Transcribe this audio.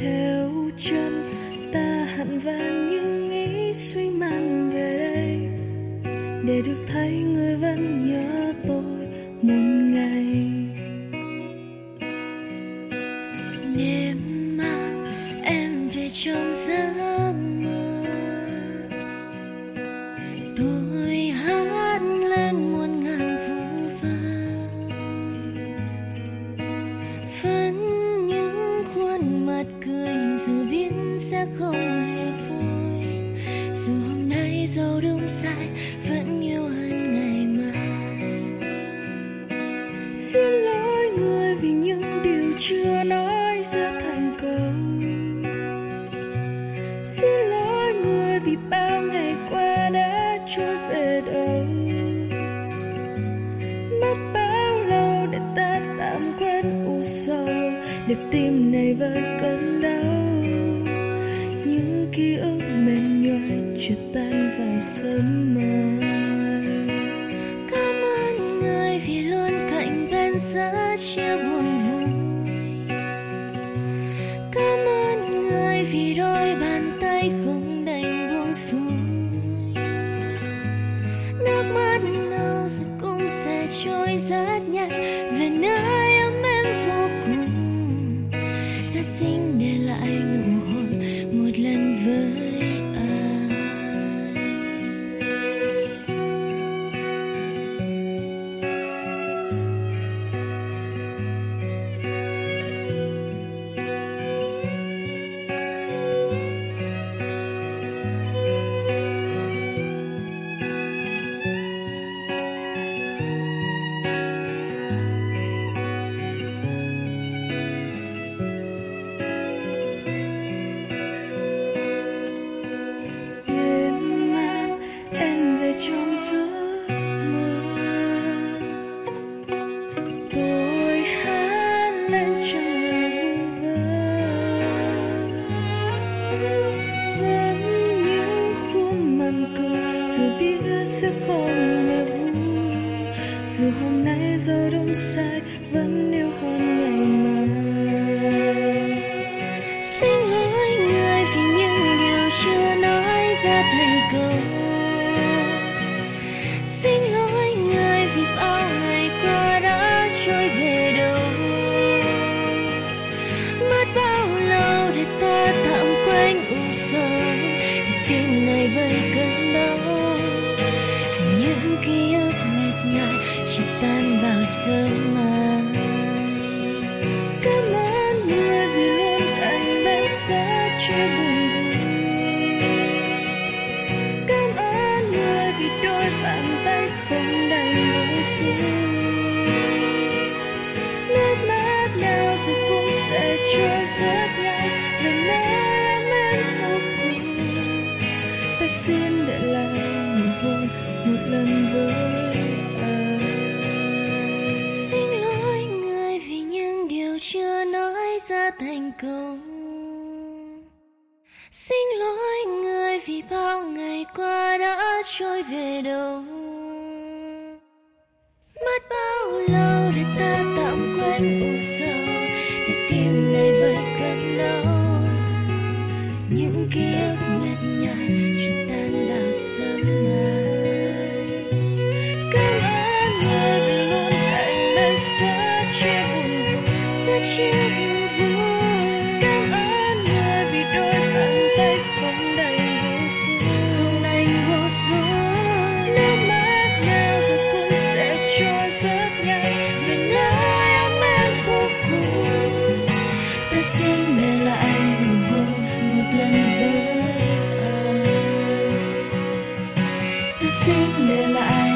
theo chân, ta hẳn vàng những ý suy man về đây. Để được thấy người vẫn nhớ tôi một ngày. Đêm mang em về trong giấc mơ. Tôi khuôn cười, dù biết sẽ không hề vui dù hôm nay dẫu đúng sai, vẫn yêu hơn tim này vơi cơn đau. Những ký ức mệt nhoài trượt tan vào sớm mai. Cảm ơn người vì luôn cạnh bên giữa chia buồn vui. Cảm ơn người vì đôi bàn tay không đành buông xuôi. Nước mắt nào rồi cũng sẽ trôi rất nhanh. Sinh để lại nay đúng sai, vẫn yêu hơn ngày mai. Xin lỗi người vì những điều chưa nói ra thành câu. Xin lỗi người vì bao ngày qua đã trôi về đâu. Mất bao lâu để ta tạm quên u sầu để tim này vơi cơn đau. Vì những ký ức tan vào thành công. Xin lỗi người vì bao ngày qua đã trôi về đâu. Xin để lại